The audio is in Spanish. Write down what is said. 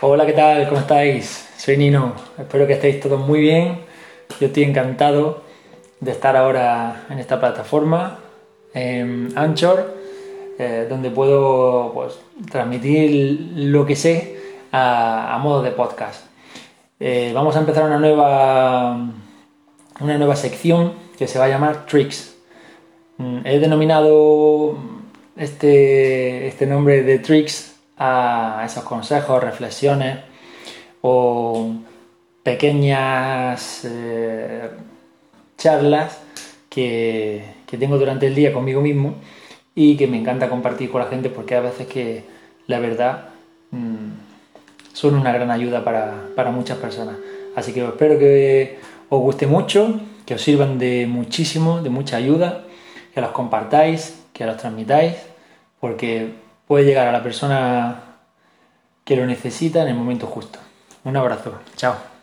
Hola, ¿qué tal? ¿Cómo estáis? Soy Nino. Espero que estéis todos muy bien. Yo estoy encantado de estar ahora en esta plataforma, en Anchor, eh, donde puedo pues, transmitir lo que sé a, modo de podcast. Eh, vamos a empezar una nueva, una nueva sección que se va a llamar Tricks. Mm, he denominado este, este nombre de Tricks a esos consejos, reflexiones o pequeñas eh, charlas que, tengo durante el día conmigo mismo y que me encanta compartir con la gente porque a veces que la verdad mm, son una gran ayuda para, para muchas personas. Así que espero que os guste mucho, que os sirvan de muchísimo, de mucha ayuda, que los compartáis, que los transmitáis, porque puede llegar a la persona que lo necesita en el momento justo. Un abrazo, chao.